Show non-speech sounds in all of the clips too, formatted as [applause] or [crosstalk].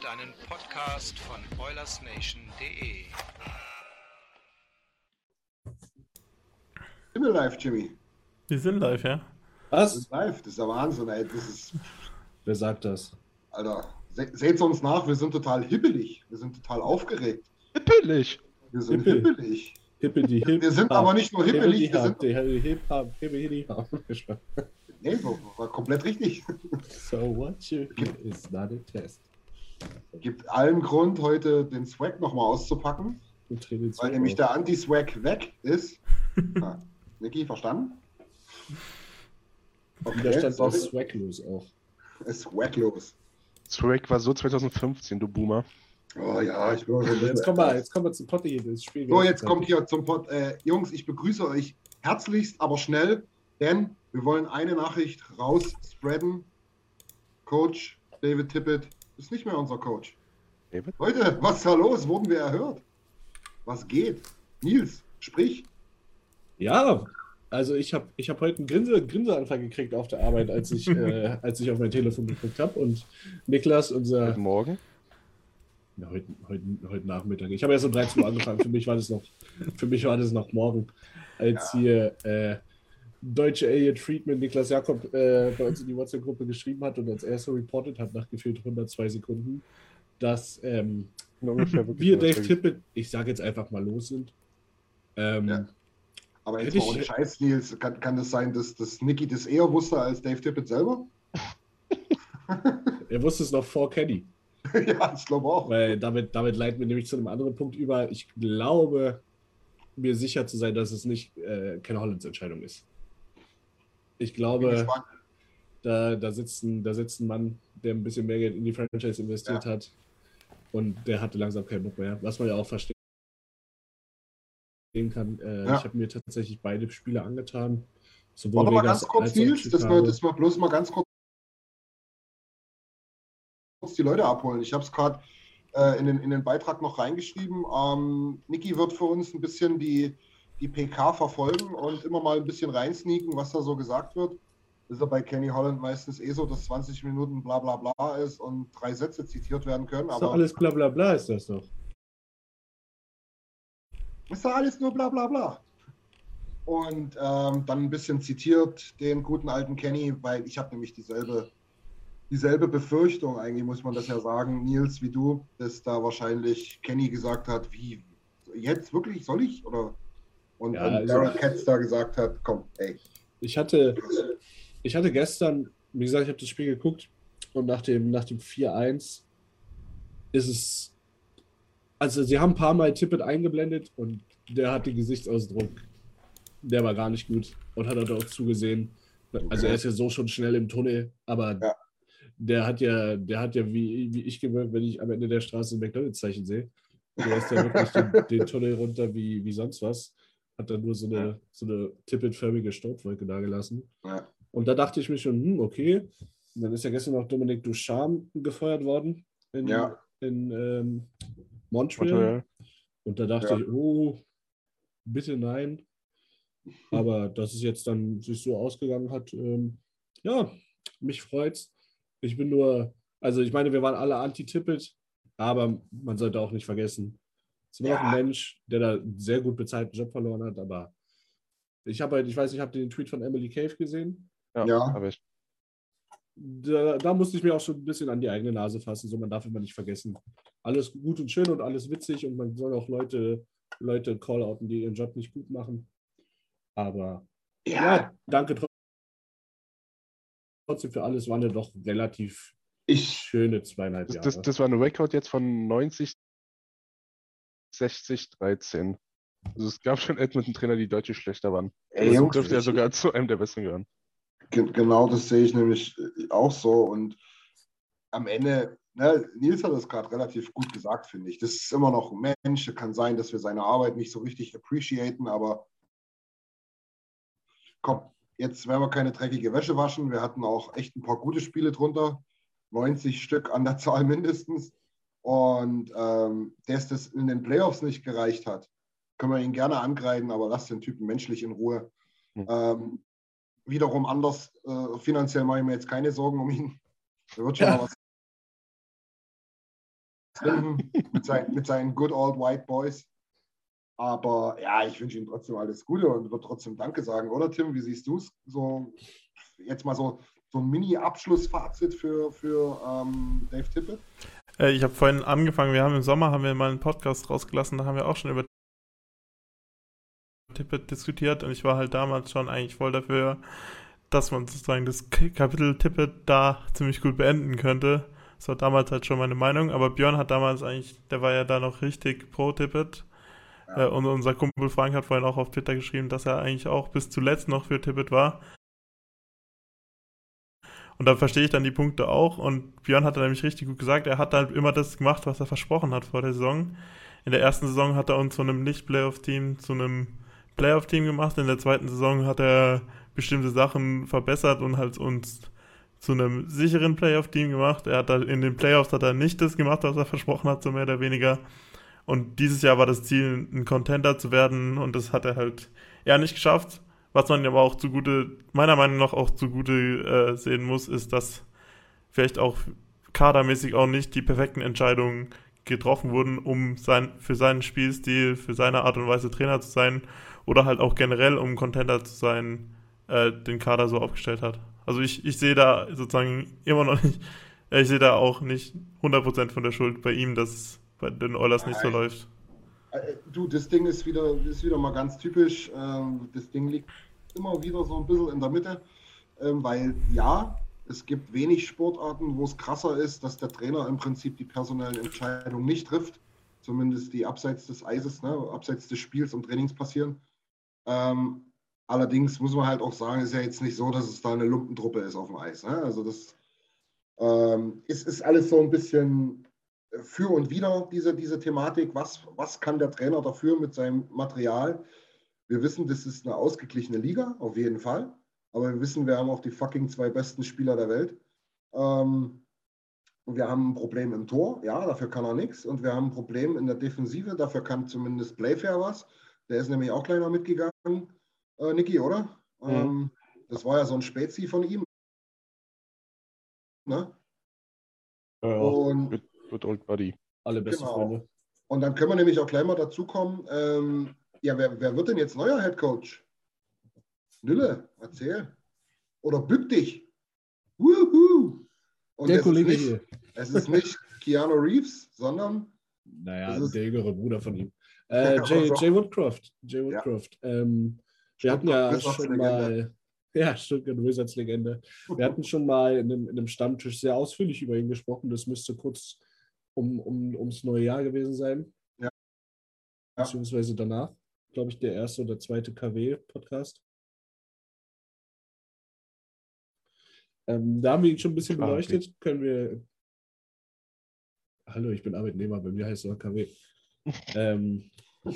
hört einen Podcast von OilersNation.de. Sind wir live, Jimmy? Wir sind live, ja? Das Was? ist live, das ist der Wahnsinn, ey. Das ist, Wer sagt das? Alter, se seht uns nach, wir sind total hippelig. Wir sind total aufgeregt. Hippelig. Wir sind Hippel. hippelig. Hippity hip. Wir sind aber nicht nur hippelig, wir sind- Hip hop, hop. Nee, so, war komplett richtig. So what you hear is not a test. Gibt allen Grund, heute den Swag nochmal auszupacken, weil nämlich der Anti-Swag weg ist. [laughs] Ah, Niki, verstanden? Da stand sorry. das swaglos auch. ist swaglos. Swag war so 2015, du Boomer. Oh ja, ich bin auch schon Jetzt kommen wir, jetzt kommen wir zum Potti hier, das Spiel. So, jetzt kommt hier zum Pod. Äh, Jungs, ich begrüße euch herzlichst, aber schnell, denn wir wollen eine Nachricht raus spreaden. Coach David Tippett ist nicht mehr unser Coach. David? Leute, was ist da los? Wurden wir erhört? Was geht? Nils, sprich. Ja, also ich habe ich hab heute einen Grinse, Grinseanfall gekriegt auf der Arbeit, als ich, [laughs] äh, als ich auf mein Telefon geguckt habe. Und Niklas, unser. Guten Morgen. Ja, heute, heute, heute Nachmittag. Ich habe erst um 13 Uhr angefangen. Für mich war das noch, für mich war das noch morgen, als hier äh, deutsche Elliot Friedman Niklas Jakob äh, bei uns in die WhatsApp-Gruppe geschrieben hat und als erster reported hat nach gefühlt 102 Sekunden, dass ähm, wir Dave Tippett, ich sage jetzt einfach mal los sind. Ähm, Ja. Aber jetzt mal ich- ohne Scheiß, Nils, kann, kann es sein, dass, dass Niki das eher wusste als Dave Tippett selber? [laughs] Er wusste es noch vor Kenny. [laughs] ja, ich glaube auch. Weil damit, damit leiten wir nämlich zu einem anderen Punkt über. Ich glaube, mir sicher zu sein, dass es nicht äh, Ken Hollands Entscheidung ist. Ich glaube, da, da, sitzt ein, da sitzt ein Mann, der ein bisschen mehr Geld in die Franchise investiert hat. Und der hatte langsam keinen Bock mehr. Was man ja auch verstehen kann. Äh, Ja. Ich habe mir tatsächlich beide Spiele angetan. Sowohl Warte mal Vegas ganz kurz, Nils, dass wir, dass wir bloß mal ganz kurz die Leute abholen. Ich habe es gerade äh, in, den, in den Beitrag noch reingeschrieben. Ähm, Niki wird für uns ein bisschen die, die PK verfolgen und immer mal ein bisschen reinsneaken, was da so gesagt wird. Ist ja bei Kenny Holland meistens eh so, dass 20 Minuten bla bla bla ist und drei Sätze zitiert werden können. Ist doch Aber alles bla bla bla ist das doch. ist doch alles nur bla bla bla. Und ähm, dann ein bisschen zitiert den guten alten Kenny, weil ich habe nämlich dieselbe, dieselbe Befürchtung, eigentlich muss man das ja sagen, Nils, wie du, dass da wahrscheinlich Kenny gesagt hat, wie, jetzt wirklich, soll ich? Oder und, Ja, und also- Darren Katz da gesagt hat, komm, ey. Ich hatte, ich hatte gestern, wie gesagt, ich habe das Spiel geguckt und nach dem, nach dem 4-1 ist es, also sie haben ein paar Mal Tippet eingeblendet und der hat den Gesichtsausdruck, der war gar nicht gut und hat halt auch zugesehen. Also er ist ja so schon schnell im Tunnel, aber Ja. der hat ja, der hat ja wie, wie ich gewöhnt, wenn ich am Ende der Straße ein McDonalds-Zeichen sehe. Der ist ja wirklich den, den Tunnel runter wie, wie sonst was. Hat dann nur so eine, so eine Tippet-förmige Staubwolke da gelassen. Ja. Und da dachte ich mir schon, hm, okay. Und dann ist ja gestern noch Dominik Ducharme gefeuert worden in, Ja. in ähm, Montreal. Montreal. Und da dachte Ja. ich, oh, bitte nein. [laughs] Aber dass es jetzt dann sich so ausgegangen hat, ähm, ja, mich freut's. Ich bin nur, also ich meine, wir waren alle anti-Tippet, aber man sollte auch nicht vergessen, es war Ja. auch ein Mensch, der da einen sehr gut bezahlten Job verloren hat, aber ich habe halt, ich weiß, ich habe den Tweet von Emily Cave gesehen Ja, Ja. habe ich. Da, da musste ich mir auch schon ein bisschen an die eigene Nase fassen. So, man darf immer nicht vergessen. Alles gut und schön und alles witzig und man soll auch Leute, Leute call-outen, die ihren Job nicht gut machen. Aber ja, danke tro- trotzdem für alles. Waren ja doch relativ ich, schöne zweieinhalb Jahre. das, das war ein Rekord jetzt von 90, 60, 13. Also es gab schon Edmonton-Trainer, die deutlich schlechter waren. ey, Das Jungs, dürfte ja sogar zu einem der besten gehören. Ge- Genau das sehe ich nämlich äh, auch so. Und am Ende, ne, Nils hat das gerade relativ gut gesagt, finde ich. Das ist immer noch ein Mensch. Kann sein, dass wir seine Arbeit nicht so richtig appreciaten, aber komm, jetzt werden wir keine dreckige Wäsche waschen. Wir hatten auch echt ein paar gute Spiele drunter. 90 Stück an der Zahl mindestens. Und ähm, dass das in den Playoffs nicht gereicht hat, können wir ihn gerne angreifen, aber lasst den Typen menschlich in Ruhe. Hm. Ähm, wiederum anders, äh, finanziell mache ich mir jetzt keine Sorgen um ihn. Er wird schon Ja. mal was finden mit, sein, mit seinen good old white boys. Aber ja, ich wünsche ihm trotzdem alles Gute und wird trotzdem Danke sagen, oder Tim? Wie siehst du es? So, jetzt mal so, so ein Mini-Abschlussfazit für, für ähm, Dave Tippett. Äh, ich habe vorhin angefangen, wir haben im Sommer haben wir mal einen Podcast rausgelassen, da haben wir auch schon über Tippet diskutiert und ich war halt damals schon eigentlich voll dafür, dass man sozusagen das Kapitel Tippet da ziemlich gut beenden könnte. Das war damals halt schon meine Meinung, aber Björn hat damals eigentlich, der war ja da noch richtig pro Tippet. Ja. Äh, und unser Kumpel Frank hat vorhin auch auf Twitter geschrieben, dass er eigentlich auch bis zuletzt noch für Tippet war. Und da verstehe ich dann die Punkte auch. Und Björn hat da nämlich richtig gut gesagt, er hat halt immer das gemacht, was er versprochen hat vor der Saison. In der ersten Saison hat er uns von einem Nicht-Playoff-Team zu einem Playoff-Team gemacht. In der zweiten Saison hat er bestimmte Sachen verbessert und halt uns zu einem sicheren Playoff-Team gemacht. Er hat in den Playoffs hat er nicht das gemacht, was er versprochen hat, so mehr oder weniger. Und dieses Jahr war das Ziel, ein Contender zu werden und das hat er halt eher nicht geschafft. Was man aber auch zugute, meiner Meinung nach auch zugute äh, sehen muss, ist, dass vielleicht auch kadermäßig auch nicht die perfekten Entscheidungen getroffen wurden, um sein, für seinen Spielstil, für seine Art und Weise Trainer zu sein oder halt auch generell, um Contender zu sein, äh, den Kader so aufgestellt hat. Also ich, ich sehe da sozusagen immer noch nicht, äh, ich sehe da auch nicht 100% von der Schuld bei ihm, dass es bei den Oilers nicht so läuft. Äh, Du, das Ding ist wieder, ist wieder mal ganz typisch. Ähm, Das Ding liegt immer wieder so ein bisschen in der Mitte, ähm, weil ja, es gibt wenig Sportarten, wo es krasser ist, dass der Trainer im Prinzip die personellen Entscheidungen nicht trifft. Zumindest die abseits des Eises, ne, abseits des Spiels und Trainings passieren. Ähm, allerdings muss man halt auch sagen, ist ja jetzt nicht so, dass es da eine Lumpentruppe ist auf dem Eis. Ne? Also das ähm, ist, ist alles so ein bisschen für und wider diese, diese Thematik. Was, was kann der Trainer dafür mit seinem Material? Wir wissen, das ist eine ausgeglichene Liga, auf jeden Fall. Aber wir wissen, wir haben auch die fucking zwei besten Spieler der Welt. Ähm, und wir haben ein Problem im Tor, ja, dafür kann er nichts. Und wir haben ein Problem in der Defensive, dafür kann zumindest Playfair was. Der ist nämlich auch kleiner mitgegangen, äh, Niki, oder? Mhm. Ähm, das war ja so ein Spezi von ihm. Ne? Ja, Und Good, old buddy. alle beste genau. Freunde. Und dann können wir nämlich auch gleich mal dazu kommen. Ähm, ja, wer, wer wird denn jetzt neuer Head Coach? Nülle, erzähl. Oder bück dich. Wuhu. Und Der es Kollege ist nicht, hier. Es ist nicht [laughs] Keanu Reeves, sondern Naja, ist- der jüngere Bruder von ihm. [laughs] Äh, Ja, Jay, Jay Woodcroft. Jay Ja. Woodcroft. Ähm, wir hatten ja schon mal. Ja, Stuttgart Wizards Legende. Wir hatten schon mal in einem, in einem Stammtisch sehr ausführlich über ihn gesprochen. Das müsste kurz um, um, ums neue Jahr gewesen sein. Ja. Beziehungsweise danach. Glaube ich, der erste oder zweite KW-Podcast. Ähm, da haben wir ihn schon ein bisschen KW. beleuchtet. Können wir. Hallo, ich bin Arbeitnehmer, bei mir heißt es auch KW. [laughs] ähm, [laughs]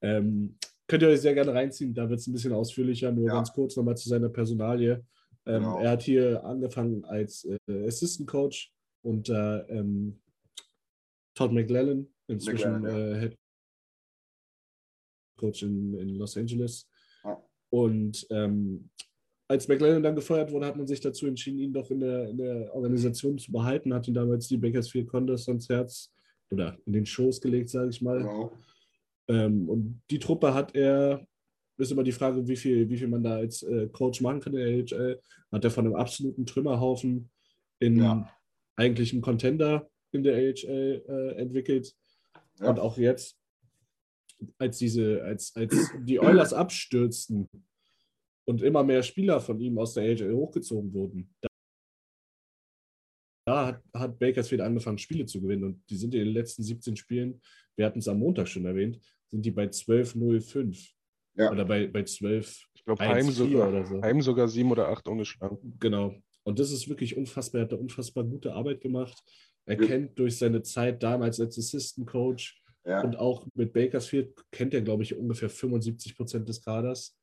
ähm, könnt ihr euch sehr gerne reinziehen, da wird es ein bisschen ausführlicher, nur Ja. ganz kurz nochmal zu seiner Personalie. Ähm, Genau. Er hat hier angefangen als äh, Assistant Coach unter ähm, Todd McLellan, inzwischen McLellan, äh, Head Coach in, in Los Angeles. Ja. Und ähm, als McLellan dann gefeuert wurde, hat man sich dazu entschieden, ihn doch in der, in der Organisation zu behalten, hat ihn damals die Bakersfield Condors ans Herz oder in den Schoß gelegt, sage ich mal. genau. Ähm, und die Truppe hat er ist immer die Frage, wie viel, wie viel man da als äh, Coach machen kann in der NHL. Hat er von einem absoluten Trümmerhaufen in Ja. eigentlich einen Contender in der AHL äh, entwickelt. Ja. Und auch jetzt, als diese, als, als die Oilers abstürzten und immer mehr Spieler von ihm aus der AHL hochgezogen wurden, da, da hat, hat Bakersfield angefangen, Spiele zu gewinnen. Und die sind in den letzten 17 Spielen, wir hatten es am Montag schon erwähnt, sind die bei 12-0-5. Ja. Oder bei, bei 12, Ich glaube, 1-4 Heim sogar, so. Heim sogar sieben oder acht ungeschlagen. Genau. Und das ist wirklich unfassbar. Er hat da unfassbar gute Arbeit gemacht. Er Ja. kennt durch seine Zeit damals als Assistant Coach Ja. und auch mit Bakersfield kennt er, glaube ich, ungefähr 75 Prozent des Kaders.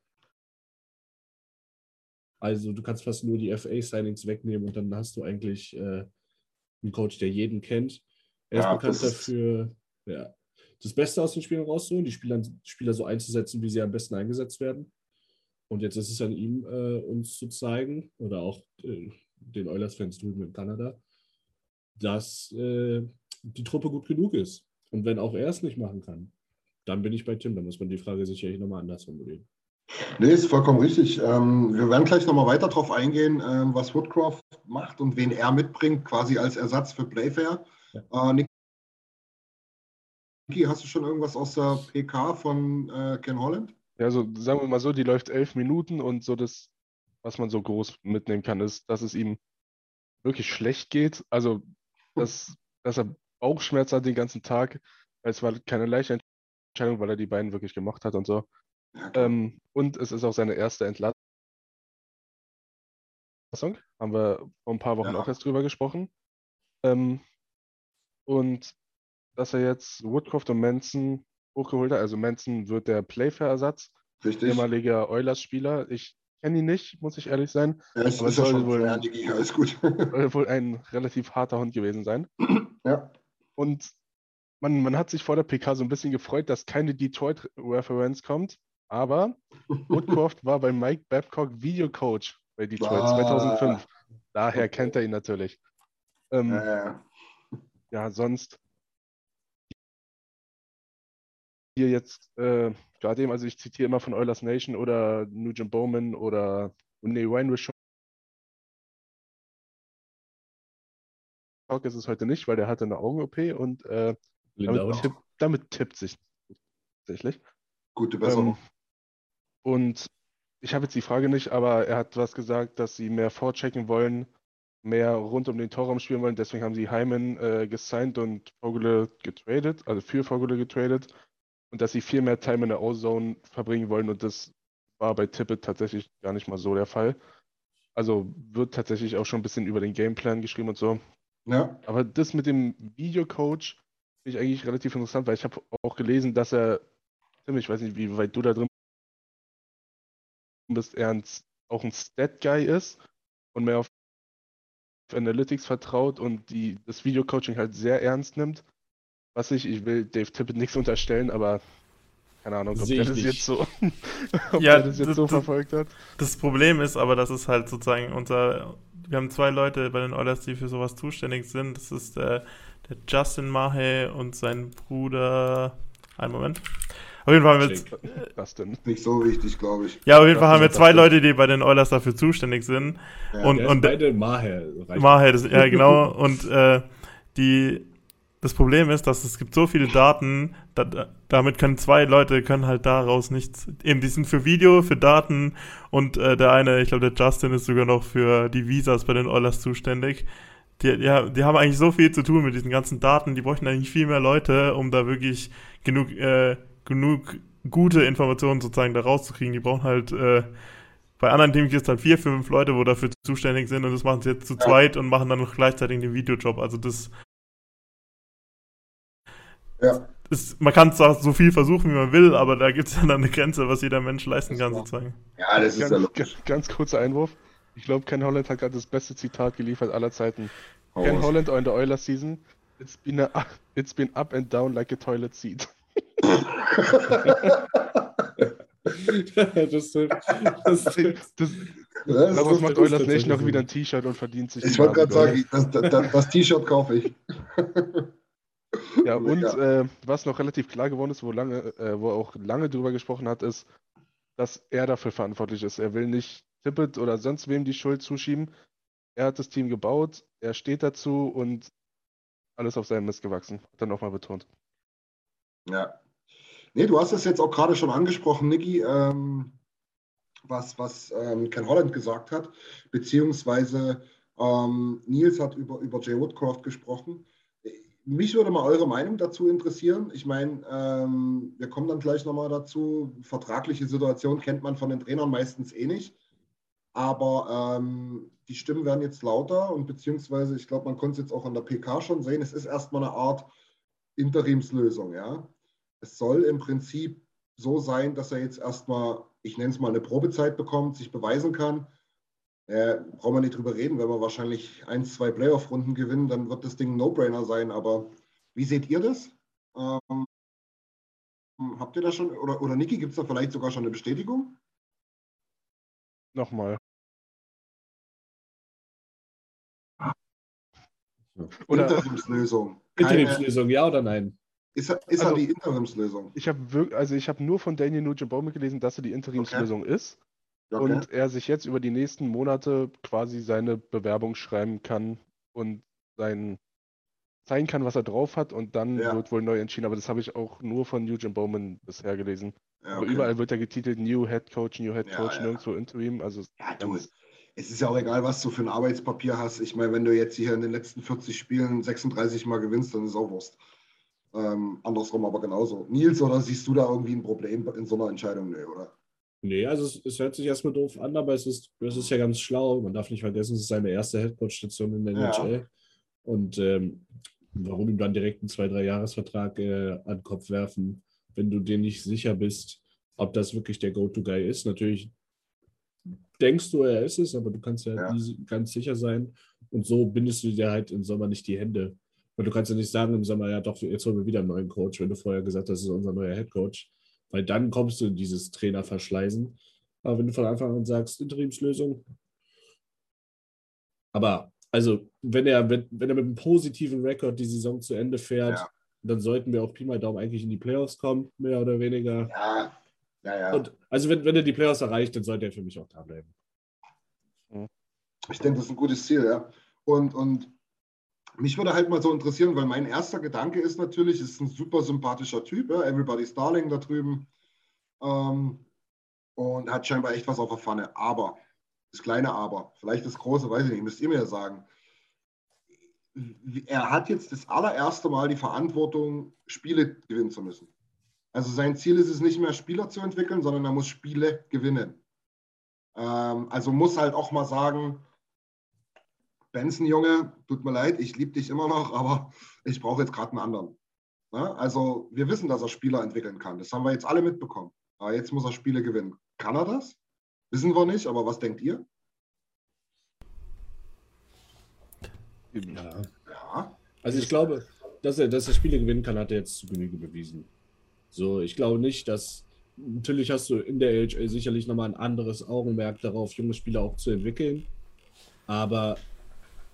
Also du kannst fast nur die FA-Signings wegnehmen und dann hast du eigentlich äh, einen Coach, der jeden kennt. Er ist Ja, bekannt dafür, ja, das Beste aus den Spielern rauszuholen, die Spieler, Spieler so einzusetzen, wie sie am besten eingesetzt werden. Und jetzt ist es an ihm, äh, uns zu zeigen, oder auch äh, den Oilers-Fans drüben in Kanada, dass äh, die Truppe gut genug ist. Und wenn auch er es nicht machen kann, dann bin ich bei Tim. Dann muss man die Frage sicherlich nochmal anders formulieren. Nee, ist vollkommen richtig. Ähm, wir werden gleich nochmal weiter darauf eingehen, ähm, was Woodcroft macht und wen er mitbringt, quasi als Ersatz für Playfair. Äh, Niki, hast du schon irgendwas aus der PK von äh, Ken Holland? Ja, so sagen wir mal so, die läuft elf Minuten und so das, was man so groß mitnehmen kann, ist, dass es ihm wirklich schlecht geht. Also, dass, dass er Bauchschmerzen hat den ganzen Tag. Es war keine leichte Entscheidung, weil er die beiden wirklich gemacht hat und so. Ja. Ähm, und es ist auch seine erste Entlassung. Haben wir vor ein paar Wochen Ja. auch erst drüber gesprochen. Ähm, und dass er jetzt Woodcroft und Manson hochgeholt hat. Also Manson wird der Playfair-Ersatz, Richtig. ehemaliger Oilers-Spieler. Ich kenne ihn nicht, muss ich ehrlich sein. Ja, es aber ist ja schon wohl- ja, Niki, alles gut. Wohl ein relativ harter Hund gewesen sein. [clears throat] ja. Und man, man hat sich vor der PK so ein bisschen gefreut, dass keine Detroit-Reference kommt. Aber Woodcroft war bei Mike Babcock Videocoach bei Detroit Ah. 2005. Daher kennt er ihn natürlich. Ähm, Äh, ja, sonst hier jetzt äh, gerade eben, also ich zitiere immer von Oilers Nation oder Nugent Bowman oder nee, Wayne Shock ist es heute nicht, weil der hatte eine Augen-OP und äh, damit, und tipp, damit tippt sich tatsächlich. gute Besserung. Ähm, und ich habe jetzt die Frage nicht, aber er hat was gesagt, dass sie mehr vorchecken wollen, mehr rund um den Torraum spielen wollen. Deswegen haben sie Hyman äh, gesigned und Vogele getradet, also für Vogele getradet. Und dass sie viel mehr Time in der O-Zone verbringen wollen. Und das war bei Tippett tatsächlich gar nicht mal so der Fall. Also wird tatsächlich auch schon ein bisschen über den Gameplan geschrieben und so. ja. Aber das mit dem Videocoach finde ich eigentlich relativ interessant, weil ich habe auch gelesen, dass er, Tim, ich weiß nicht, wie weit du da drin bist, er ein, auch ein Stat-Guy ist und mehr auf Analytics vertraut und die, das Videocoaching halt sehr ernst nimmt. Was ich, ich will Dave Tippett nichts unterstellen, aber keine Ahnung, ob der das nicht. jetzt so, [laughs] ob Ja, der das jetzt das- so das- verfolgt hat. Das Problem ist aber, dass es halt sozusagen unser. Wir haben zwei Leute bei den Oilers, die für sowas zuständig sind. Das ist der, der Justin Mahe und sein Bruder. Einen Moment. Auf jeden Fall haben wir jetzt, Was denn? Nicht so wichtig, glaube ich. ja, auf jeden Fall haben wir Das zwei das. Leute, die bei den Oilers dafür zuständig sind. Ja. Und, Der und ist beide Maher. Mahe, das, ja genau. [laughs] Und äh, die, das Problem ist, dass es gibt so viele Daten, da, da, damit können zwei Leute können halt daraus nichts. Eben, die sind für Video, für Daten und äh, der eine, ich glaube, der Justin ist sogar noch für die Visas bei den Oilers zuständig. Die, ja, die haben eigentlich so viel zu tun mit diesen ganzen Daten, die bräuchten eigentlich viel mehr Leute, um da wirklich genug, äh, genug gute Informationen sozusagen da rauszukriegen. Die brauchen halt äh, bei anderen Teams gibt es halt vier, fünf Leute, wo dafür zuständig sind und das machen sie jetzt zu Ja. zweit und machen dann noch gleichzeitig den Videojob. Also das Ja. ist, man kann zwar so viel versuchen, wie man will, aber da gibt es [laughs] dann eine Grenze, was jeder Mensch leisten kann, war- sozusagen. ja, das ist Ganz, ganz, ganz kurzer Einwurf. Ich glaube, Ken Holland hat gerade das beste Zitat geliefert aller Zeiten. Hau Ken. Holland on the Oilers season. It's been a, it's been up and down like a toilet seat. [laughs] [laughs] das, das, das, Das, das macht das Oilers tatsächlich Nation noch so. wieder ein T-Shirt und verdient sich Ich wollte gerade sagen, das, das T-Shirt kaufe ich. [laughs] Ja, und Ja. äh, was noch relativ klar geworden ist, wo, lange, äh, wo er auch lange drüber gesprochen hat, ist, dass er dafür verantwortlich ist. Er will nicht Tippett oder sonst wem die Schuld zuschieben. Er hat das Team gebaut, er steht dazu und alles auf seinem Mist gewachsen. Hat er nochmal betont. Ja. Nee, du hast es jetzt auch gerade schon angesprochen, Niki, ähm, was, was ähm, Ken Holland gesagt hat, beziehungsweise ähm, Nils hat über, über Jay Woodcroft gesprochen. Mich würde mal eure Meinung dazu interessieren. Ich meine, ähm, wir kommen dann gleich nochmal dazu. Vertragliche Situation kennt man von den Trainern meistens eh nicht. Aber ähm, die Stimmen werden jetzt lauter und beziehungsweise, ich glaube, man konnte es jetzt auch an der PK schon sehen, es ist erstmal eine Art Interimslösung. Ja? Es soll im Prinzip so sein, dass er jetzt erstmal, ich nenne es mal, eine Probezeit bekommt, sich beweisen kann äh, brauchen wir nicht drüber reden, wenn wir wahrscheinlich ein, zwei Playoff-Runden gewinnen, dann wird das Ding ein No-Brainer sein. Aber wie seht ihr das? Ähm, habt ihr da schon, oder, oder Niki, gibt es da vielleicht sogar schon eine Bestätigung? Nochmal. Oder Interimslösung. Keine, Interimslösung, ja oder nein? Ist, ist also, er die Interimslösung? Ich habe also hab nur von Daniel Bowman gelesen, dass er die Interimslösung okay. ist. Okay. Und er sich jetzt über die nächsten Monate quasi seine Bewerbung schreiben kann und sein zeigen kann, was er drauf hat und dann ja. wird wohl neu entschieden. Aber das habe ich auch nur von Eugene Bowman bisher gelesen. Ja, okay. Aber überall wird er getitelt New Head Coach, New Head Coach, ja, nirgendwo Interim. Also ja, du, es ist ja auch egal, was du für ein Arbeitspapier hast. Ich meine, wenn du jetzt hier in den letzten 40 Spielen 36 Mal gewinnst, dann ist auch Wurst. Ähm, andersrum aber genauso. Nils, oder siehst du da irgendwie ein Problem in so einer Entscheidung? Nee, oder? Nee, also es, es, hört sich erstmal doof an, aber es ist, es ist ja ganz schlau. Man darf nicht vergessen, es ist seine erste Headcoach-Station in der ja. NHL. Und ähm, warum ihm dann direkt einen zwei, drei Jahresvertrag äh, an den Kopf werfen, wenn du dir nicht sicher bist, ob das wirklich der Go-To-Guy ist. Natürlich denkst du, er ist es, aber du kannst ja, ja. nie ganz sicher sein. Und so bindest du dir halt im Sommer nicht die Hände. Weil du kannst ja nicht sagen im Sommer, ja doch, jetzt holen wir wieder einen neuen Coach, wenn du vorher gesagt hast, das ist unser neuer Headcoach. Weil dann kommst du in dieses Trainerverschleißen. Aber wenn du von Anfang an sagst, Interimslösung. Aber also, wenn er, wenn, wenn er mit einem positiven Rekord die Saison zu Ende fährt, ja. dann sollten wir auch Pi mal Daumen eigentlich in die Playoffs kommen, mehr oder weniger. Ja, ja, ja. Und also, wenn, wenn er die Playoffs erreicht, dann sollte er für mich auch da bleiben. Ich denke, das ist ein gutes Ziel, ja. Und, und mich würde halt mal so interessieren, weil mein erster Gedanke ist natürlich, ist ein super sympathischer Typ, ja? Everybody's Darling da drüben. Ähm, und hat scheinbar echt was auf der Pfanne. Aber, das kleine Aber, vielleicht das große, weiß ich nicht, müsst ihr mir ja sagen. Er hat jetzt das allererste Mal die Verantwortung, Spiele gewinnen zu müssen. Also sein Ziel ist es nicht mehr, Spieler zu entwickeln, sondern er muss Spiele gewinnen. Ähm, also muss halt auch mal sagen, Benson, Junge, tut mir leid, ich liebe dich immer noch, aber ich brauche jetzt gerade einen anderen. Ja, also wir wissen, dass er Spieler entwickeln kann. Das haben wir jetzt alle mitbekommen. Aber jetzt muss er Spiele gewinnen. Kann er das? Wissen wir nicht, aber was denkt ihr? Ja. ja. Also ich glaube, dass er, dass er Spiele gewinnen kann, hat er jetzt zu Genüge bewiesen. So, ich glaube nicht, dass natürlich hast du in der AHL sicherlich nochmal ein anderes Augenmerk darauf, junge Spieler auch zu entwickeln. Aber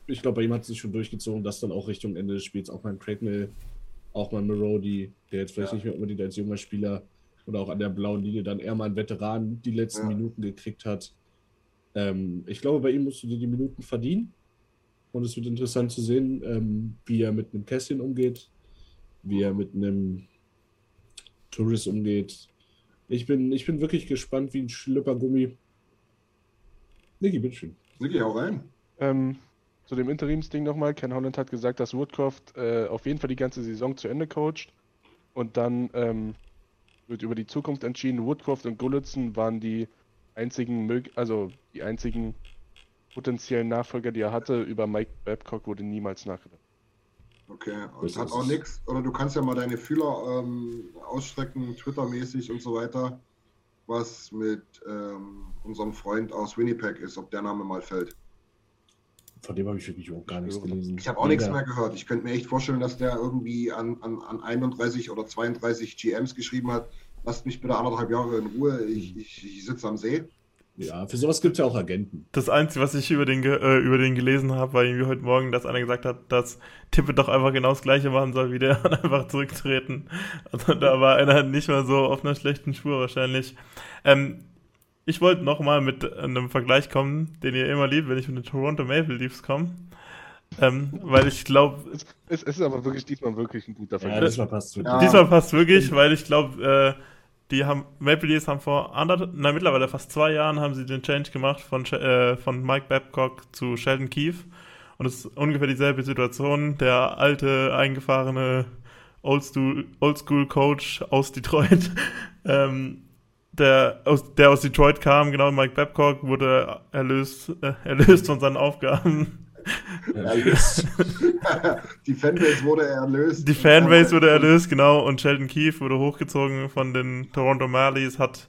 ich glaube, bei ihm hat es sich schon durchgezogen, dass dann auch Richtung Ende des Spiels auch mal ein Craigmill, auch mal ein Marody, der jetzt vielleicht ja. nicht mehr unbedingt als junger Spieler oder auch an der blauen Linie dann eher mal ein Veteran die letzten ja. Minuten gekriegt hat. Ähm, ich glaube, bei ihm musst du dir die Minuten verdienen. Und es wird interessant zu sehen, ähm, wie er mit einem Kästchen umgeht, wie er mit einem Tourist umgeht. Ich bin, ich bin wirklich gespannt wie ein Schlüppergummi. Niki, bitteschön. Niki, hau rein. Ähm, zu dem Interimsding nochmal. Ken Holland hat gesagt, dass Woodcroft äh, auf jeden Fall die ganze Saison zu Ende coacht. Und dann ähm, wird über die Zukunft entschieden. Woodcroft und Gullitzen waren die einzigen, also die einzigen potenziellen Nachfolger, die er hatte. Über Mike Babcock wurde niemals nachgedacht. Okay, und hat auch nichts, oder du kannst ja mal deine Fühler ähm, ausstrecken, Twitter-mäßig und so weiter, was mit ähm, unserem Freund aus Winnipeg ist, ob der Name mal fällt. Von dem habe ich wirklich auch gar nichts gelesen. Ich habe auch nichts mehr gehört. Ich könnte mir echt vorstellen, dass der irgendwie an, an, an 31 oder 32 GMs geschrieben hat, lasst mich bitte anderthalb Jahre in Ruhe, ich, ich, ich sitze am See. Ja, für sowas gibt es ja auch Agenten. Das Einzige, was ich über den, äh, über den gelesen habe, war irgendwie heute Morgen, dass einer gesagt hat, dass Tippe doch einfach genau das Gleiche machen soll wie der [laughs] und einfach zurücktreten. Also da war einer nicht mal so auf einer schlechten Spur wahrscheinlich. Ähm, ich wollte nochmal mit einem Vergleich kommen, den ihr immer liebt, wenn ich mit den Toronto Maple Leafs komme. Ähm, weil ich glaube. Es, es, ist aber wirklich diesmal wirklich ein guter Vergleich. Ja, diesmal passt wirklich. Ja. Diesmal passt wirklich, weil ich glaube, äh, die haben, Maple Leafs haben vor anderthalb, nein, mittlerweile fast zwei Jahren haben sie den Change gemacht von, äh, von Mike Babcock zu Sheldon Keefe. Und es ist ungefähr dieselbe Situation. Der alte, eingefahrene Oldschool, Oldschool Coach aus Detroit, [laughs] ähm, der aus, der aus Detroit kam, genau, Mike Babcock, wurde erlöst, äh, erlöst von seinen Aufgaben. [laughs] Die Fanbase wurde erlöst. Die Fanbase wurde erlöst, genau, und Sheldon Keefe wurde hochgezogen von den Toronto Marlies, hat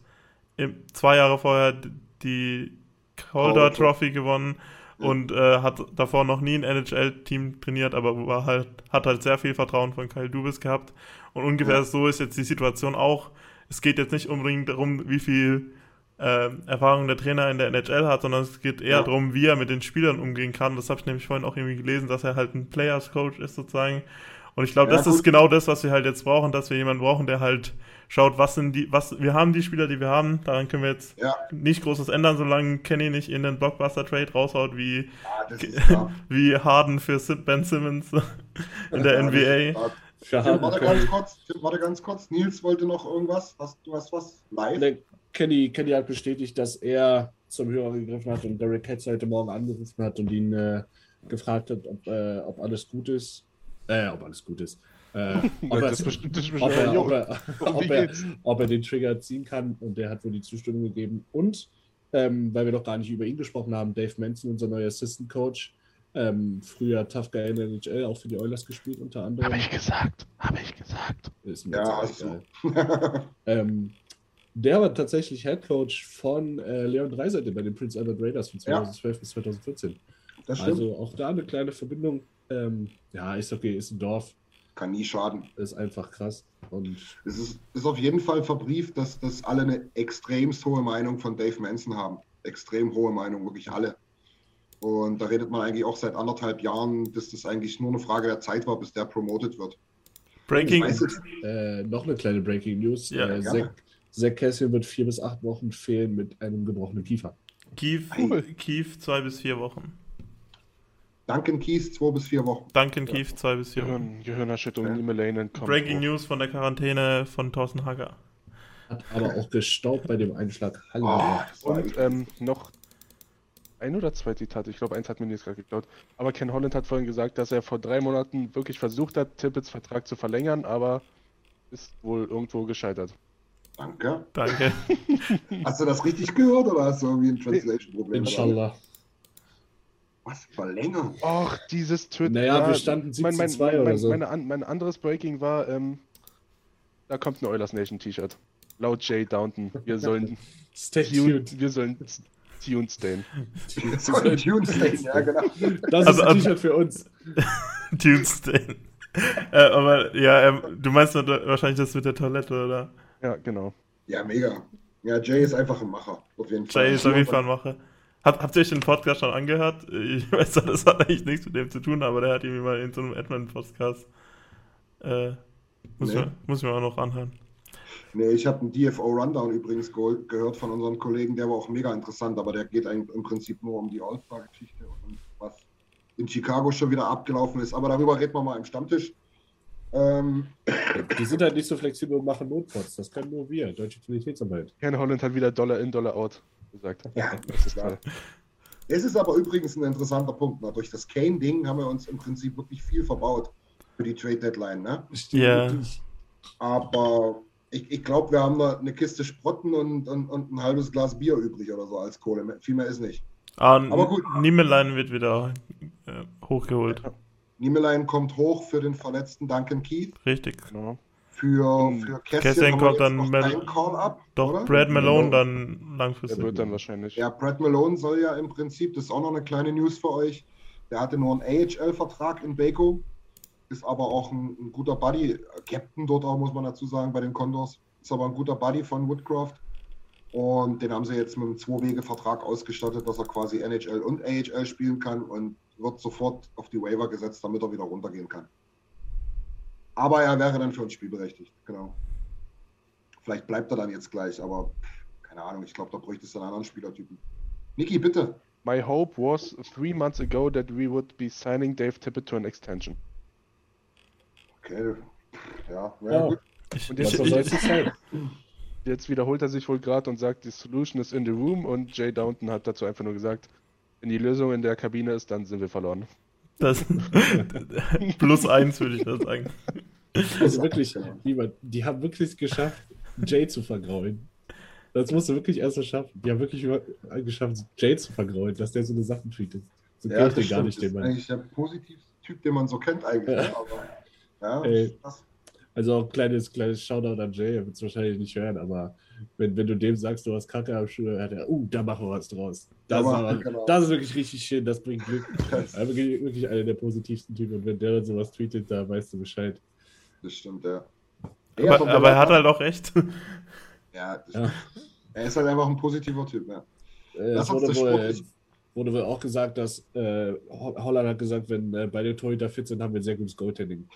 zwei Jahre vorher die Calder Trophy gewonnen und äh, hat davor noch nie ein NHL-Team trainiert, aber war halt, hat halt sehr viel Vertrauen von Kyle Dubis gehabt. Und ungefähr Ja. so ist jetzt die Situation auch. Es geht jetzt nicht unbedingt darum, wie viel äh, Erfahrung der Trainer in der NHL hat, sondern es geht eher Ja. darum, wie er mit den Spielern umgehen kann. Das habe ich nämlich vorhin auch irgendwie gelesen, dass er halt ein Players Coach ist sozusagen. Und ich glaube, Ja, das ist gut. genau das, was wir halt jetzt brauchen, dass wir jemanden brauchen, der halt schaut, was sind die, was, wir haben die Spieler, die wir haben, daran können wir jetzt Ja, nicht großes ändern, solange Kenny nicht in den Blockbuster-Trade raushaut, wie, ja, ist klar. [laughs] wie Harden für Ben Simmons [laughs] in der ist NBA. Tim, warte ganz kurz. Tim, warte ganz kurz. Nils wollte noch irgendwas. Hast, du hast was live? Ne, Kenny, Kenny hat bestätigt, dass er zum Hörer gegriffen hat und Derek Katz heute Morgen angerufen hat und ihn äh, gefragt hat, ob, äh, ob alles gut ist. Äh, ob alles gut ist. Ob er den Trigger ziehen kann und der hat wohl die Zustimmung gegeben. Und, ähm, weil wir noch gar nicht über ihn gesprochen haben, Dave Manson, unser neuer Assistant Coach, ähm, früher Tough Guy in der NHL, auch für die Oilers gespielt unter anderem. Habe ich gesagt, habe ich gesagt. Ist mir Ja, hast egal. Ähm, der war tatsächlich Head Coach von äh, Leon Dreiseite bei den Prince Albert Raiders von Ja. 2012 bis 2014. Das stimmt. Also auch da eine kleine Verbindung. Ähm, ja, ist okay, ist ein Dorf, Kann nie schaden. ist einfach krass. Und Es ist, ist auf jeden Fall verbrieft, dass, dass alle eine extremst hohe Meinung von Dave Manson haben. Extrem hohe Meinung, wirklich alle. Und da redet man eigentlich auch seit anderthalb Jahren, dass das eigentlich nur eine Frage der Zeit war, bis der promoted wird. Breaking, äh, noch eine kleine Breaking News. Ja, äh. Zach, Zach Cassian wird vier bis acht Wochen fehlen mit einem gebrochenen Kiefer. Cool. Keith zwei bis vier Wochen. Duncan Keys zwei bis vier Wochen. Duncan Keith zwei bis vier Wochen. Gehirn, Gehirnerschütterung, Ja. ja. Melanen kommt. Breaking hoch. News von der Quarantäne von Thorsten Hager. Hat aber auch gestaubt bei dem Einschlag. Hallo. Oh, Und ähm, noch ein oder zwei Zitate, ich glaube, eins hat mir jetzt gerade geklaut. Aber Ken Holland hat vorhin gesagt, dass er vor drei Monaten wirklich versucht hat, Tippets Vertrag zu verlängern, aber ist wohl irgendwo gescheitert. Danke. Danke. [laughs] Hast du das richtig gehört oder hast du irgendwie ein Translation-Problem? Inshallah. Was? Verlängern? Och, dieses Töten. Naja, wir standen 17-2 oder so. Mein, an, mein anderes Breaking war, ähm, da kommt ein Oilers Nation T-Shirt. Laut Jay Downton. Wir sollen Stay Tune, tuned. wir sollen Tune stehen. So ein Tuesday, ja, [laughs] genau. Das ist ein T-Shirt für uns. [laughs] Tuesday. äh, aber ja, ähm, du meinst wahrscheinlich das mit der Toilette, oder? Ja, genau. Ja, mega. Ja, Jay ist einfach ein Macher. Auf jeden Fall. Jay ist auf jeden Fall ein Macher. Habt, habt ihr euch den Podcast schon angehört? Ich [laughs] weiß, das hat eigentlich nichts mit dem zu tun, aber der hat irgendwie mal in so einem Edmund-Podcast. Äh, muss, Nee. man, muss man auch noch anhören. Nee, ich habe einen DFO-Rundown übrigens ge gehört von unseren Kollegen, der war auch mega interessant, aber der geht eigentlich im Prinzip nur um die All-Star-Geschichte und was in Chicago schon wieder abgelaufen ist. Aber darüber reden wir mal im Stammtisch. Ähm, Die sind halt nicht so flexibel und machen Notpots. Das können nur wir, deutsche Qualitätsarbeit. Ken Holland hat wieder Dollar in, Dollar out gesagt. ja, Das ist klar. Es ist aber übrigens ein interessanter Punkt. Ne? Durch das Kane-Ding haben wir uns im Prinzip wirklich viel verbaut für die Trade-Deadline. Ne? Ja. Aber ich, ich glaube, wir haben da eine Kiste Sprotten und, und, und ein halbes Glas Bier übrig oder so als Kohle. Viel mehr ist nicht. Ah, Aber gut. Niemelein wird wieder äh, hochgeholt. Niemelein kommt hoch für den verletzten Duncan Keith. Richtig. Genau. Für, für Kästchen haben wir kommt dann Mel- Call ab. Doch, oder? Brad Malone Malone. dann Der langfristig. wird dann wahrscheinlich. Ja, Brad Malone soll ja im Prinzip, das ist auch noch eine kleine News für euch, der hatte nur einen AHL-Vertrag in Baco, ist aber auch ein, ein guter Buddy, Captain dort auch, muss man dazu sagen, bei den Condors, ist aber ein guter Buddy von Woodcroft. Und den haben sie jetzt mit einem Zwei-Wege-Vertrag ausgestattet, dass er quasi NHL und AHL spielen kann und wird sofort auf die Waiver gesetzt, damit er wieder runtergehen kann. Aber er wäre dann für uns spielberechtigt, genau. Vielleicht bleibt er dann jetzt gleich, aber keine Ahnung, ich glaube, da bräuchte es einen anderen Spielertypen. Niki, bitte. My hope was three months ago that we would be signing Dave Tippett to an extension. Okay, ja, ja, gut. Ich, Und ich, jetzt ich, sein? [laughs] Jetzt wiederholt er sich wohl gerade und sagt, die Solution is in the room und Jay Downton hat dazu einfach nur gesagt, wenn die Lösung in der Kabine ist, dann sind wir verloren. das, [laughs] plus eins würde ich da sagen. Also wirklich, lieber, die haben wirklich es geschafft, Jay zu vergrauen. Das musst du wirklich erst mal schaffen. Die haben wirklich geschafft, Jay zu vergrauen, dass der so eine Sache tweetet. So Ja, geht das der gar stimmt. nicht, Das den ist Mann. eigentlich der positivste Typ, den man so kennt eigentlich. Ja. Aber, ja, Ey. das, Also auch kleines, kleines Shoutout an Jay, er wird es wahrscheinlich nicht hören, aber wenn, wenn du dem sagst, du hast Kacke am Schuh, dann hat er, uh, da machen wir was draus. Das, wir- aber, genau. das ist wirklich richtig schön, das bringt Glück. [laughs] das, Er wirklich, wirklich einer der positivsten Typen und wenn der dann sowas tweetet, da weißt du Bescheid. das stimmt, ja. Also, Aber, aber er hat halt auch recht. [laughs] Ja, das Ja. er ist halt einfach ein positiver Typ, ja. Äh, uns wurde das wohl, sportlich- wurde wohl auch gesagt, dass äh, Ho- Holland hat gesagt, wenn äh, beide Torhüter fit sind, haben wir ein sehr gutes Goaltending.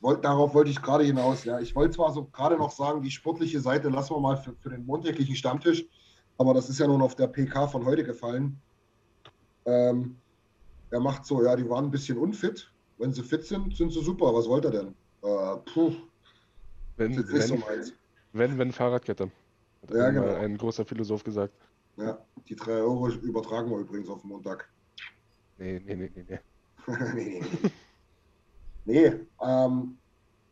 Wollt, darauf wollte ich gerade hinaus. Ja. Ich wollte zwar so gerade noch sagen, die sportliche Seite lassen wir mal für, für den montäglichen Stammtisch, aber das ist ja nun auf der PK von heute gefallen. Ähm, er macht so, ja, die waren ein bisschen unfit. Wenn sie fit sind, sind sie super. Was wollt er denn? Äh, puh, Wenn, das ist nicht so wenn, meins. wenn, wenn Fahrradkette. Hat Ja, genau. ein großer Philosoph gesagt. Ja, die drei Euro übertragen wir übrigens auf Montag. Nee, nee, nee, nee, nee. [laughs] nee, nee ähm,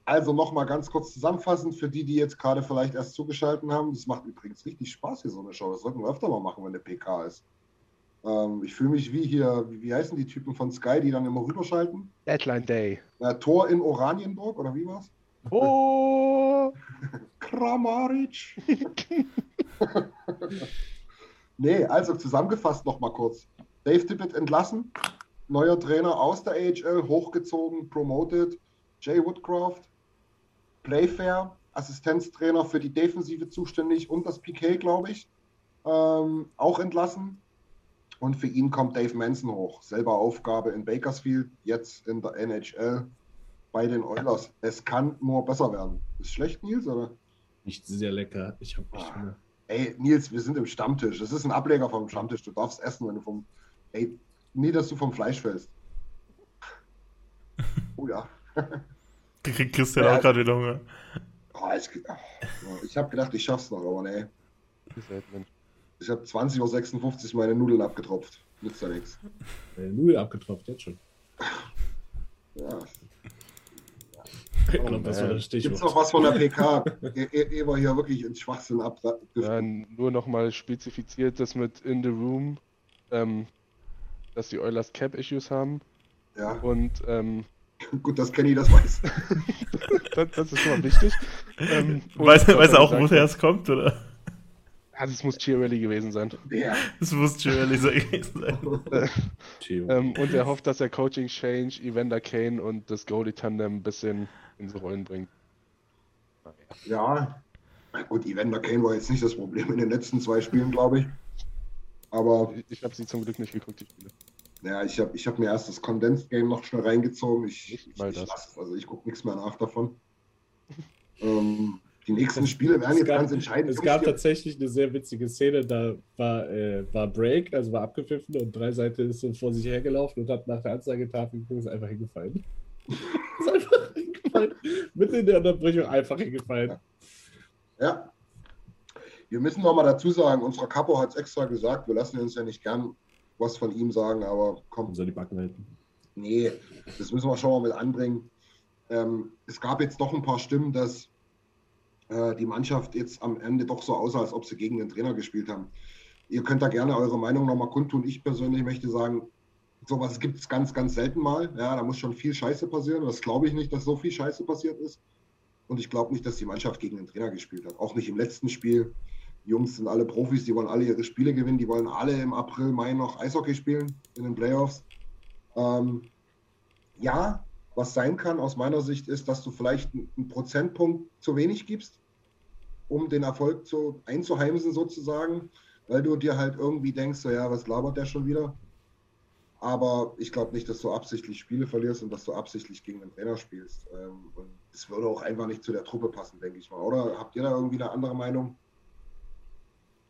also nochmal ganz kurz zusammenfassend für die, die jetzt gerade vielleicht erst zugeschaltet haben. Das macht übrigens richtig Spaß hier so eine Show. Das sollten wir öfter mal machen, wenn der PK ist. Ähm, ich fühle mich wie hier, wie, wie heißen die Typen von Sky, die dann immer rüberschalten? Deadline Day. Äh, Tor in Oranienburg oder wie war's? Oh! [laughs] Kramaric. [laughs] nee, also zusammengefasst nochmal kurz. Dave Tippett entlassen, neuer Trainer aus der AHL, hochgezogen, promoted. Jay Woodcroft, Playfair, Assistenztrainer für die Defensive zuständig und das PK, glaube ich, ähm, auch entlassen. Und für ihn kommt Dave Manson hoch. Selber Aufgabe in Bakersfield, jetzt in der NHL bei den Oilers. Es kann nur besser werden. Ist schlecht, Nils? Oder? Nicht sehr lecker. Ich habe echt Ah. Ey, Nils, wir sind im Stammtisch. Das ist ein Ableger vom Stammtisch. Du darfst essen, wenn du vom. Ey, nie, dass du vom Fleisch fällst. [laughs] Oh ja. Kriegt Christian Ja. auch gerade wieder Hunger. Oh, ich ich habe gedacht, ich schaff's noch, aber nee. Ich habe 20.56 Uhr meine Nudeln abgetropft. Nützt ja nichts. Äh, Null abgetropft, jetzt schon. Ja. Ich glaube, das war das Gibt's noch was von der PK? E- e- Ehe wir hier wirklich ins Schwachsinn ab. Ja, nur nochmal spezifiziert, das mit In the Room, ähm, dass die Oilers Cap-Issues haben. Ja, Und ähm, [laughs] gut, dass Kenny das weiß. [laughs] das, das ist schon mal wichtig. Ähm, Weiß, weiß er auch, gesagt woher es kommt, oder? Ja, das muss Chiarelli gewesen sein. Ja. Das muss Joel gewesen sein. [laughs] Ähm, und er hofft, dass er Coaching Change, Evander Kane und das Goalie-Tandem ein bisschen ins Rollen bringt. Ja, na gut, Evander Kane war jetzt nicht das Problem in den letzten zwei Spielen, glaube ich. Aber Ich, ich habe sie zum Glück nicht geguckt, die Spiele. Ja, ich habe ich hab mir erst das Condensed Game noch schnell reingezogen. Ich, ich, ich lasse also ich gucke nichts mehr nach davon. [laughs] ähm, die nächsten Spiele werden Es jetzt gab- ganz entscheidend. Es gab tatsächlich eine sehr witzige Szene, da war, äh, war Break, also war abgepfiffen und drei Seiten ist so vor sich hergelaufen und hat nach der Anzeigetafel geguckt, ist einfach hingefallen. [laughs] ist einfach hingefallen. Mitten in der Unterbrechung einfach hingefallen. Ja. Wir müssen noch mal dazu sagen, unser Capo hat es extra gesagt, wir lassen uns ja nicht gern was von ihm sagen, aber komm, soll die Backen halten. Nee, das müssen wir schon mal mit anbringen. Ähm, es gab jetzt doch ein paar Stimmen, dass äh, die Mannschaft jetzt am Ende doch so aussah, als ob sie gegen den Trainer gespielt haben. Ihr könnt da gerne eure Meinung nochmal kundtun. Ich persönlich möchte sagen, sowas gibt es ganz, ganz selten mal. Ja, da muss schon viel Scheiße passieren. Das glaube ich nicht, dass so viel Scheiße passiert ist. Und ich glaube nicht, dass die Mannschaft gegen den Trainer gespielt hat. Auch nicht im letzten Spiel. Jungs sind alle Profis, die wollen alle ihre Spiele gewinnen. Die wollen alle im April, Mai noch Eishockey spielen in den Playoffs. Ähm, ja, was sein kann aus meiner Sicht ist, dass du vielleicht einen Prozentpunkt zu wenig gibst. um den Erfolg zu, einzuheimsen sozusagen, weil du dir halt irgendwie denkst, so ja, was labert der schon wieder? Aber ich glaube nicht, dass du absichtlich Spiele verlierst und dass du absichtlich gegen den Trainer spielst. Ähm, und es würde auch einfach nicht zu der Truppe passen, denke ich mal. Oder habt ihr da irgendwie eine andere Meinung?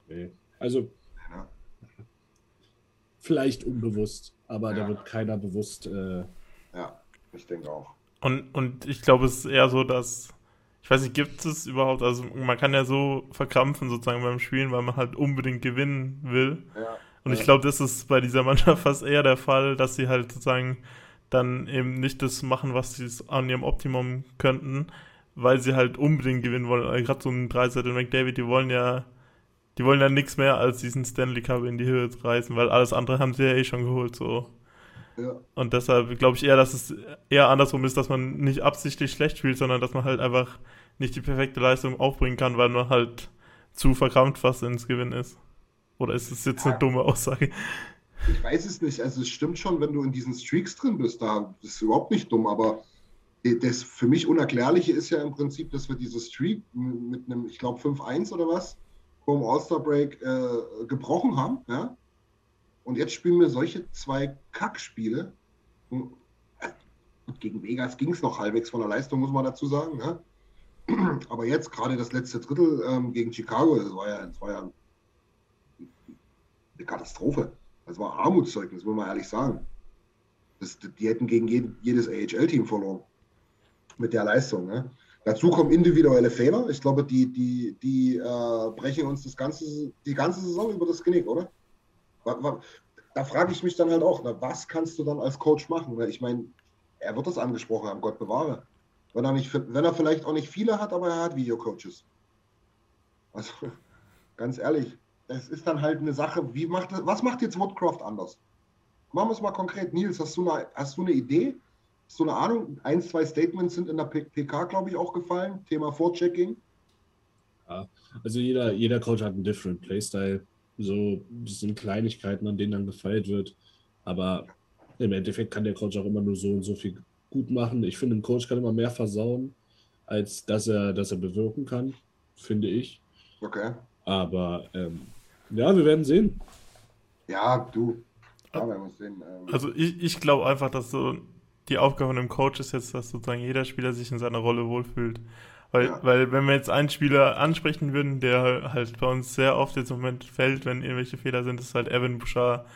Nee. Also ja. vielleicht unbewusst, aber ja. da wird keiner bewusst. Äh... ja, ich denke auch. Und, und ich glaube, es ist eher so, dass ich weiß nicht, gibt es überhaupt, also man kann ja so verkrampfen sozusagen beim Spielen, weil man halt unbedingt gewinnen will. Ja. Und ich glaube, das ist bei dieser Mannschaft fast eher der Fall, dass sie halt sozusagen dann eben nicht das machen, was sie an ihrem Optimum könnten, weil sie halt unbedingt gewinnen wollen. Also Gerade so ein Dreisettel McDavid, die wollen ja, die wollen ja nichts mehr als diesen Stanley Cup in die Höhe reißen, weil alles andere haben sie ja eh schon geholt, so. Ja. Und deshalb glaube ich eher, dass es eher andersrum ist, dass man nicht absichtlich schlecht spielt, sondern dass man halt einfach nicht die perfekte Leistung aufbringen kann, weil man halt zu verkrampft fast ins Gewinn ist. Oder ist es jetzt ja. eine dumme Aussage? Ich weiß es nicht. Also es stimmt schon, wenn du in diesen Streaks drin bist, da das ist überhaupt nicht dumm, aber das für mich Unerklärliche ist ja im Prinzip, dass wir diese Streak mit einem, ich glaube, 5-1 oder was, vom All-Star-Break äh, gebrochen haben. Ja? Und jetzt spielen wir solche zwei Kackspiele. Hm, gegen Vegas ging es noch halbwegs von der Leistung, muss man dazu sagen. Ja? Aber jetzt gerade das letzte Drittel ähm, gegen Chicago, das war ja, das war ja eine Katastrophe. Das war Armutszeugnis, muss man ehrlich sagen. Das, die hätten gegen jeden, jedes AHL-Team verloren. Mit der Leistung. Ne? Dazu kommen individuelle Fehler. Ich glaube, die, die, die äh, brechen uns das ganze, die ganze Saison über das Genick, oder? Da frage ich mich dann halt auch, na, was kannst du dann als Coach machen? Ich meine, er wird das angesprochen haben, Gott bewahre. Wenn er, nicht, wenn er vielleicht auch nicht viele hat, aber er hat Videocoaches. Also, [laughs] ganz ehrlich, es ist dann halt eine Sache, wie macht, was macht jetzt Woodcroft anders? Machen wir es mal konkret. Nils, hast du eine, hast du eine Idee? Du eine Ahnung? Ein, zwei Statements sind in der PK, glaube ich, auch gefallen. Thema Vorchecking. Ja, also jeder, jeder Coach hat einen different Playstyle. So das sind Kleinigkeiten, an denen dann gefeilt wird. Aber im Endeffekt kann der Coach auch immer nur so und so viel gut machen. Ich finde, ein Coach kann immer mehr versauen, als dass er, dass er bewirken kann, finde ich. Okay. Aber ähm, ja, wir werden sehen. Ja, du. Ja, wir werden sehen. Ähm. Also ich, ich glaube einfach, dass so die Aufgabe von einem Coach ist jetzt, dass sozusagen jeder Spieler sich in seiner Rolle wohlfühlt. Weil, ja. weil wenn wir jetzt einen Spieler ansprechen würden, der halt bei uns sehr oft jetzt im Moment fällt, wenn irgendwelche Fehler sind, ist halt Evan Bouchard.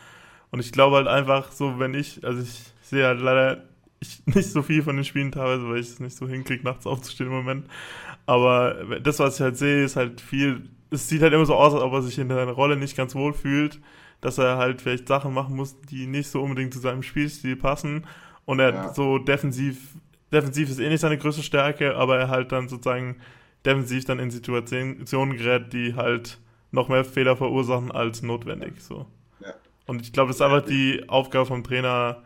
Und ich glaube halt einfach so, wenn ich, also ich sehe halt leider ich, [laughs] nicht so viel von den Spielen teilweise, weil ich es nicht so hinkriege, nachts aufzustehen im Moment. Aber das, was ich halt sehe, ist halt viel, es sieht halt immer so aus, als ob er sich in seiner Rolle nicht ganz wohl fühlt, dass er halt vielleicht Sachen machen muss, die nicht so unbedingt zu seinem Spielstil passen. Und er ja. so defensiv defensiv ist eh nicht seine größte Stärke, aber er halt dann sozusagen defensiv dann in Situationen gerät, die halt noch mehr Fehler verursachen als notwendig. So. Ja. Und ich glaube, das ist einfach die Aufgabe vom Trainer,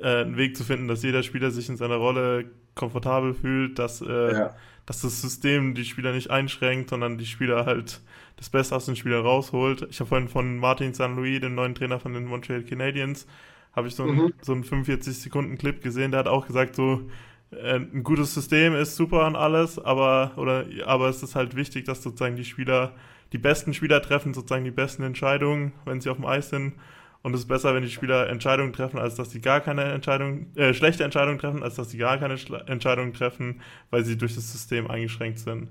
äh, einen Weg zu finden, dass jeder Spieler sich in seiner Rolle komfortabel fühlt, dass, äh, ja. dass das System die Spieler nicht einschränkt, sondern die Spieler halt das Beste aus den Spielern rausholt. Ich habe vorhin von Martin St. Louis, dem neuen Trainer von den Montreal Canadiens, habe ich so, mhm. so einen 45 Sekunden Clip gesehen, der hat auch gesagt so, äh, ein gutes System ist super und alles, aber, oder, aber es ist halt wichtig, dass sozusagen die Spieler, die besten Spieler treffen sozusagen die besten Entscheidungen, wenn sie auf dem Eis sind. Und es ist besser, wenn die Spieler Entscheidungen treffen, als dass sie gar keine Entscheidung, äh, schlechte Entscheidungen treffen, als dass sie gar keine Schle Entscheidungen treffen, weil sie durch das System eingeschränkt sind.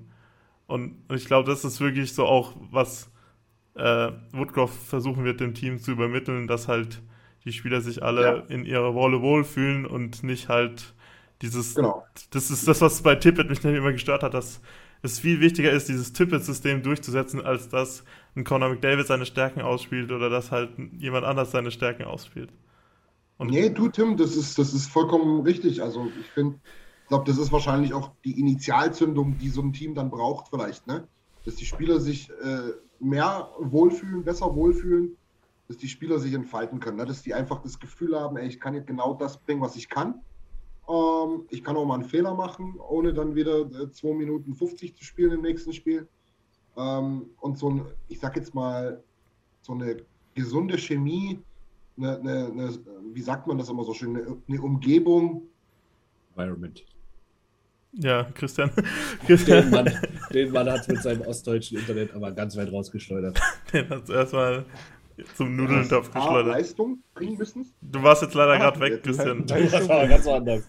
Und, und ich glaube, das ist wirklich so auch, was äh, Woodcroft versuchen wird, dem Team zu übermitteln, dass halt die Spieler sich alle ja. in ihrer Rolle wohlfühlen und nicht halt dieses, genau. das ist das, was bei Tippet mich nämlich immer gestört hat, dass es viel wichtiger ist, dieses Tippet-System durchzusetzen, als dass ein Conor McDavid seine Stärken ausspielt oder dass halt jemand anders seine Stärken ausspielt. Und nee, du, Tim, das ist, das ist vollkommen richtig. Also ich finde, ich glaube, das ist wahrscheinlich auch die Initialzündung, die so ein Team dann braucht, vielleicht, ne? Dass die Spieler sich äh, mehr wohlfühlen, besser wohlfühlen, dass die Spieler sich entfalten können, ne? dass die einfach das Gefühl haben, ey, ich kann jetzt genau das bringen, was ich kann ähm, ich kann auch mal einen Fehler machen, ohne dann wieder 2 äh, Minuten 50 zu spielen im nächsten Spiel. Ähm, und so ein, ich sag jetzt mal, so eine gesunde Chemie, eine, eine, eine, wie sagt man das immer so schön, eine, eine Umgebung. Environment. Ja, Christian. Den [laughs] Mann, den Mann hat mit seinem ostdeutschen Internet aber ganz weit rausgeschleudert. [laughs] Den hast du erstmal zum Nudelntopf Ah, geschleudert. Leistung bringen müssen? Du warst jetzt leider Ah, gerade weg, Christian. [laughs] Das war ganz anders.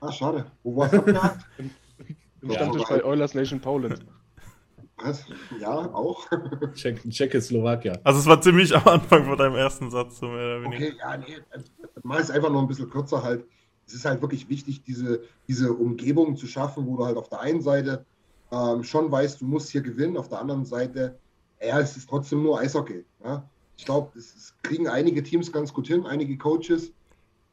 Ah, schade. Wo war's abgehakt? [laughs] Im Stammtisch bei Oilers Nation Poland. Was? Ja, auch. Czech, Tschechoslowakien. Also es war ziemlich am Anfang von deinem ersten Satz, so mehr oder weniger. Okay, ja, nee, mach es einfach noch ein bisschen kürzer halt. Es ist halt wirklich wichtig, diese, diese Umgebung zu schaffen, wo du halt auf der einen Seite ähm, schon weißt, du musst hier gewinnen, auf der anderen Seite, ja, es ist trotzdem nur Eishockey. Ja? Ich glaube, das, das kriegen einige Teams ganz gut hin, einige Coaches.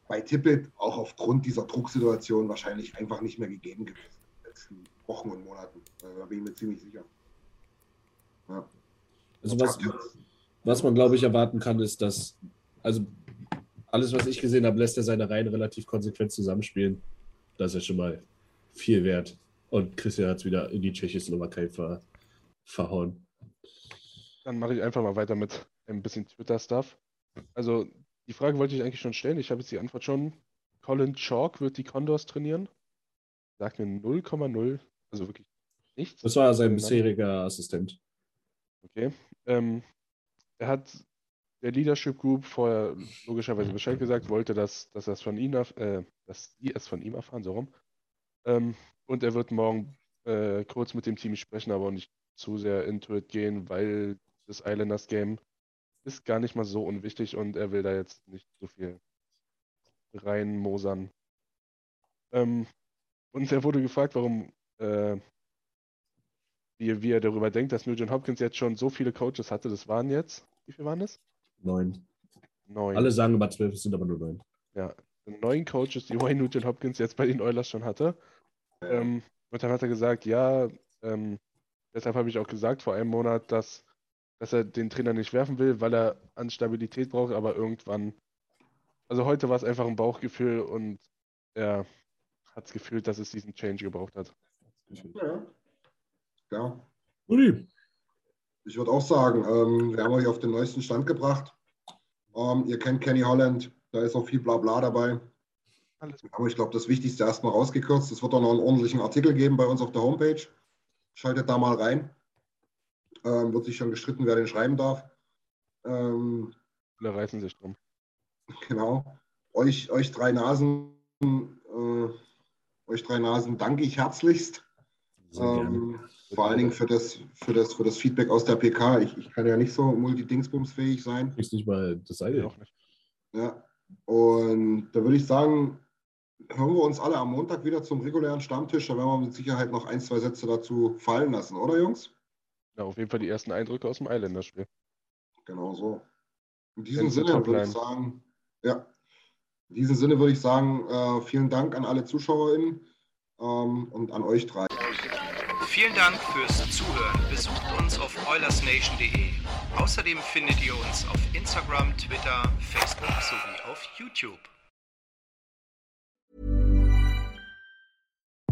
Bei Tippett auch aufgrund dieser Drucksituation wahrscheinlich einfach nicht mehr gegeben gewesen in den letzten Wochen und Monaten. Äh, Da bin ich mir ziemlich sicher. Ja. Also was, was man, glaube ich, erwarten kann, ist, dass, also alles, was ich gesehen habe, lässt er seine Reihen relativ konsequent zusammenspielen. Das ist ja schon mal viel wert. Und Christian hat es wieder in die Tschechoslowakei ver, verhauen. Dann mache ich einfach mal weiter mit ein bisschen Twitter-Stuff. Also, die Frage wollte ich eigentlich schon stellen. Ich habe jetzt die Antwort schon. Colin Chalk wird die Condors trainieren. Sagt mir 0,0, also wirklich nichts. Das war sein bisheriger Assistent. Okay. Ähm, er hat der Leadership Group vorher logischerweise Bescheid gesagt, wollte, dass, dass, es von ihm, äh, dass sie es von ihm erfahren, so rum. Ähm, und er wird morgen äh, kurz mit dem Team sprechen, aber auch nicht zu sehr into it gehen, weil das Islanders Game ist gar nicht mal so unwichtig und er will da jetzt nicht so viel reinmosern. Ähm, und er wurde gefragt, warum, äh, wie, wie er darüber denkt, dass Nugent Hopkins jetzt schon so viele Coaches hatte. Das waren jetzt, wie viel waren das? Neun. Neun. Alle sagen immer zwölf, es sind aber nur neun. Ja, neun Coaches, die Wayne Nugent Hopkins jetzt bei den Oilers schon hatte. Ähm, und dann hat er gesagt, ja, ähm, deshalb habe ich auch gesagt vor einem Monat, dass, dass er den Trainer nicht werfen will, weil er an Stabilität braucht, aber irgendwann, also heute war es einfach ein Bauchgefühl und er hat es gefühlt, dass es diesen Change gebraucht hat. Ja. ja. Uli. Ich würde auch sagen, ähm, wir haben euch auf den neuesten Stand gebracht. Ähm, ihr kennt Kenny Holland, da ist auch viel Blabla dabei. Alles Aber ich glaube, das Wichtigste erstmal rausgekürzt. Es wird auch noch einen ordentlichen Artikel geben bei uns auf der Homepage. Schaltet da mal rein. Ähm, wird sich schon gestritten, wer den schreiben darf. Ähm, Alle reißen sich drum. genau. Euch, euch drei Nasen, äh, euch drei Nasen danke ich herzlichst. Ähm, vor allen Dingen für das, für, das, für das Feedback aus der PK. Ich, ich kann ja nicht so multidingsbumsfähig sein. Kriegst nicht mal das Seil. auch nicht. Ja. Und da würde ich sagen, hören wir uns alle am Montag wieder zum regulären Stammtisch. Da werden wir mit Sicherheit noch ein, zwei Sätze dazu fallen lassen, oder Jungs? Ja, auf jeden Fall die ersten Eindrücke aus dem Islanders-Spiel. Genau so. In diesem Sinne würde ich sagen, ja, in diesem Sinne würde ich sagen, äh, vielen Dank an alle ZuschauerInnen ähm, und an euch drei. Vielen Dank fürs Zuhören. Besucht uns auf oilersnation.de. Außerdem findet ihr uns auf Instagram, Twitter, Facebook sowie auf YouTube.